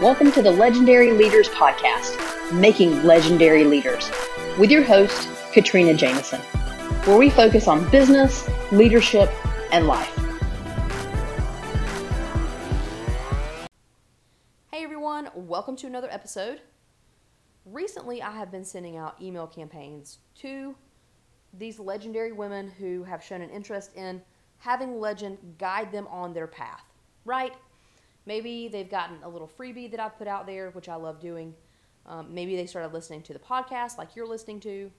Welcome to the Legendary Leaders Podcast, Making Legendary Leaders, with your host, Katrina Jameson, where we focus on business, leadership, and life. Hey everyone, welcome to another episode. Recently, I have been sending out email campaigns to these legendary women who have shown an interest in having legend guide them on their path, right? Maybe they've gotten a little freebie that I've put out there, which I love doing. Um, maybe they started listening to the podcast like you're listening to.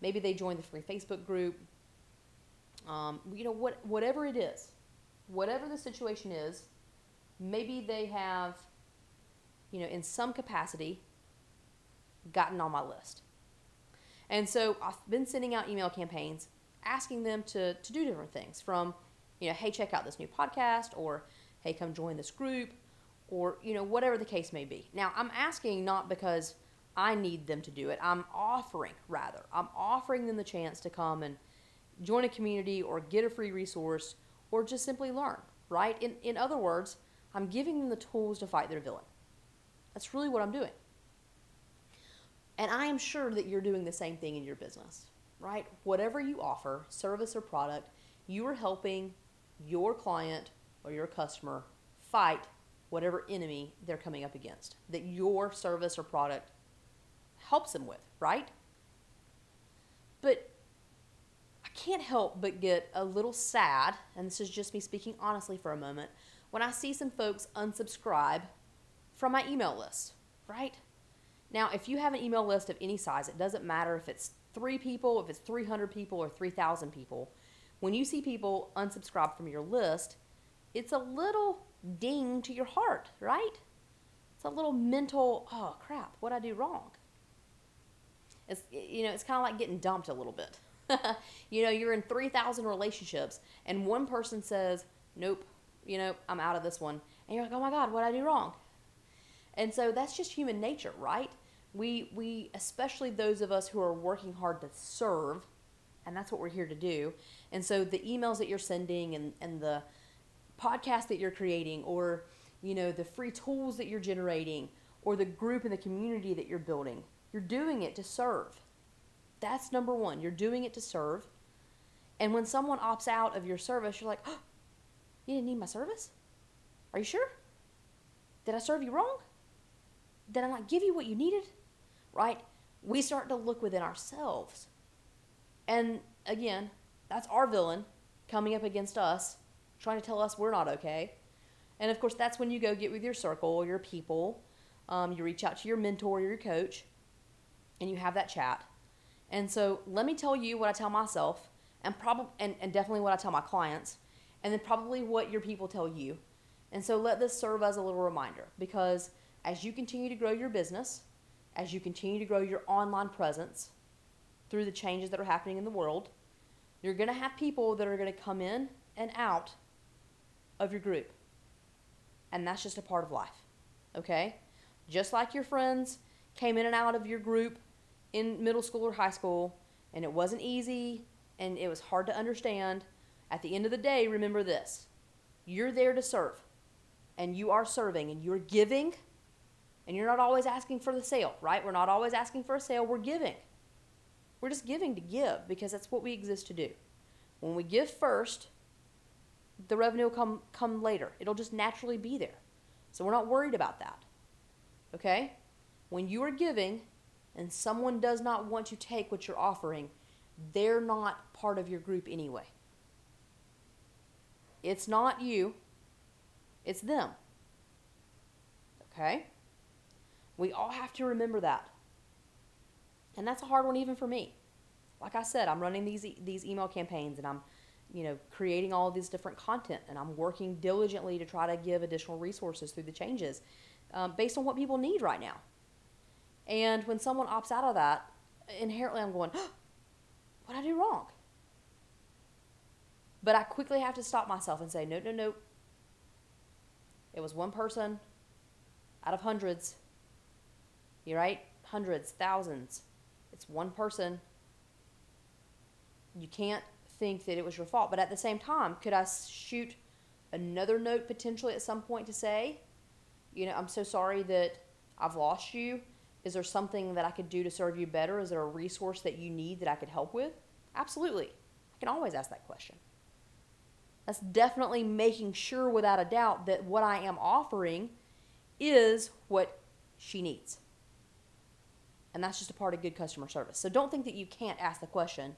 Maybe they joined the free Facebook group. Um, you know, what, whatever it is, whatever the situation is, maybe they have, you know, in some capacity, gotten on my list. And so I've been sending out email campaigns asking them to, to do different things from, you know, hey, check out this new podcast or hey, come join this group, or, you know, whatever the case may be. Now, I'm asking not because I need them to do it, I'm offering, rather, I'm offering them the chance to come and join a community or get a free resource or just simply learn, right? In, in other words, I'm giving them the tools to fight their villain. That's really what I'm doing. And I am sure that you're doing the same thing in your business, right? Whatever you offer, service or product, you are helping your client or your customer fight whatever enemy they're coming up against that your service or product helps them with, right? But I can't help but get a little sad, and this is just me speaking honestly for a moment, when I see some folks unsubscribe from my email list, right? Now, if you have an email list of any size, it doesn't matter if it's three people, if it's 300 people, or 3,000 people. When you see people unsubscribe from your list, it's a little ding to your heart, right? It's a little mental, oh crap, what I do wrong? It's you know, it's kind of like getting dumped a little bit. you know, you're in 3,000 relationships and one person says, "Nope, you know, I'm out of this one." And you're like, "Oh my god, what I do wrong?" And so that's just human nature, right? We we especially those of us who are working hard to serve, and that's what we're here to do. And so the emails that you're sending and and the podcast that you're creating or you know the free tools that you're generating or the group and the community that you're building you're doing it to serve. That's number one. You're doing it to serve. And when someone opts out of your service you're like oh, you didn't need my service? Are you sure? Did i serve you wrong? Did i not give you what you needed? Right? We start to look within ourselves. And again that's our villain coming up against us trying to tell us we're not okay. And of course, that's when you go get with your circle your people. Um, you reach out to your mentor or your coach, and you have that chat. And so, let me tell you what I tell myself, and probably and, and definitely what I tell my clients, and then probably what your people tell you. And so, let this serve as a little reminder because as you continue to grow your business, as you continue to grow your online presence through the changes that are happening in the world, you're going to have people that are going to come in and out of your group. And that's just a part of life. Okay? Just like your friends came in and out of your group in middle school or high school, and it wasn't easy and it was hard to understand. At the end of the day, remember this you're there to serve, and you are serving, and you're giving, and you're not always asking for the sale, right? We're not always asking for a sale, we're giving. We're just giving to give because that's what we exist to do. When we give first, the revenue will come come later. It'll just naturally be there. So we're not worried about that. Okay? When you are giving and someone does not want to take what you're offering, they're not part of your group anyway. It's not you. It's them. Okay? We all have to remember that. And that's a hard one even for me. Like I said, I'm running these these email campaigns and I'm you know, creating all these different content, and I'm working diligently to try to give additional resources through the changes um, based on what people need right now. And when someone opts out of that, inherently I'm going, oh, what did I do wrong? But I quickly have to stop myself and say, no, no, no. It was one person out of hundreds. You're right? Hundreds, thousands. It's one person. You can't think that it was your fault. But at the same time, could I shoot another note potentially at some point to say, You know, I'm so sorry that I've lost you. Is there something that I could do to serve you better? Is there a resource that you need that I could help with? Absolutely. I can always ask that question. That's definitely making sure without a doubt that what I am offering is what she needs. And that's just a part of good customer service. So don't think that you can't ask the question.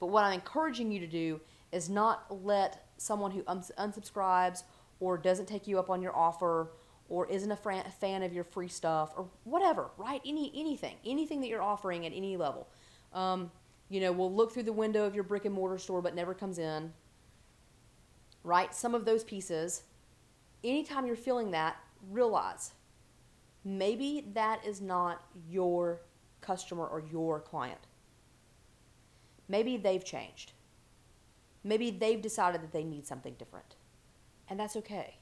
But what I'm encouraging you to do is not let someone who unsubscribes or doesn't take you up on your offer or isn't a fan of your free stuff or whatever, right? Any anything, anything that you're offering at any level. Um, you know, will look through the window of your brick and mortar store but never comes in. Right? Some of those pieces. Anytime you're feeling that, realize maybe that is not your customer or your client. Maybe they've changed. Maybe they've decided that they need something different. And that's okay.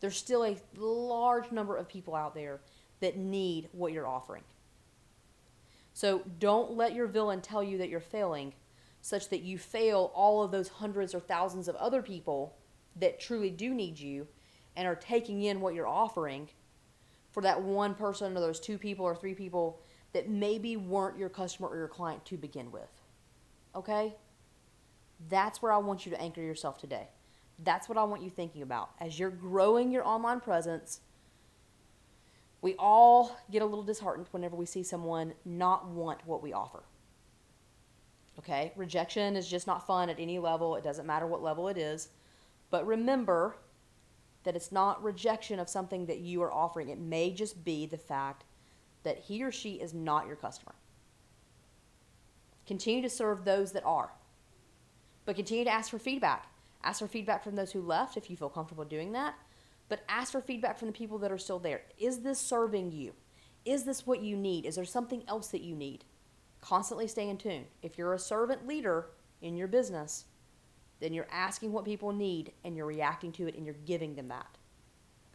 There's still a large number of people out there that need what you're offering. So don't let your villain tell you that you're failing such that you fail all of those hundreds or thousands of other people that truly do need you and are taking in what you're offering for that one person or those two people or three people that maybe weren't your customer or your client to begin with. Okay? That's where I want you to anchor yourself today. That's what I want you thinking about. As you're growing your online presence, we all get a little disheartened whenever we see someone not want what we offer. Okay? Rejection is just not fun at any level. It doesn't matter what level it is. But remember that it's not rejection of something that you are offering. It may just be the fact that he or she is not your customer. Continue to serve those that are. But continue to ask for feedback. Ask for feedback from those who left if you feel comfortable doing that. But ask for feedback from the people that are still there. Is this serving you? Is this what you need? Is there something else that you need? Constantly stay in tune. If you're a servant leader in your business, then you're asking what people need and you're reacting to it and you're giving them that.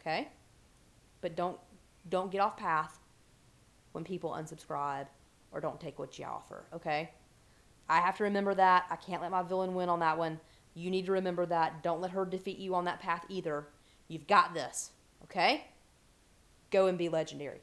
Okay? But don't don't get off path when people unsubscribe or don't take what you offer, okay? I have to remember that. I can't let my villain win on that one. You need to remember that. Don't let her defeat you on that path either. You've got this, okay? Go and be legendary.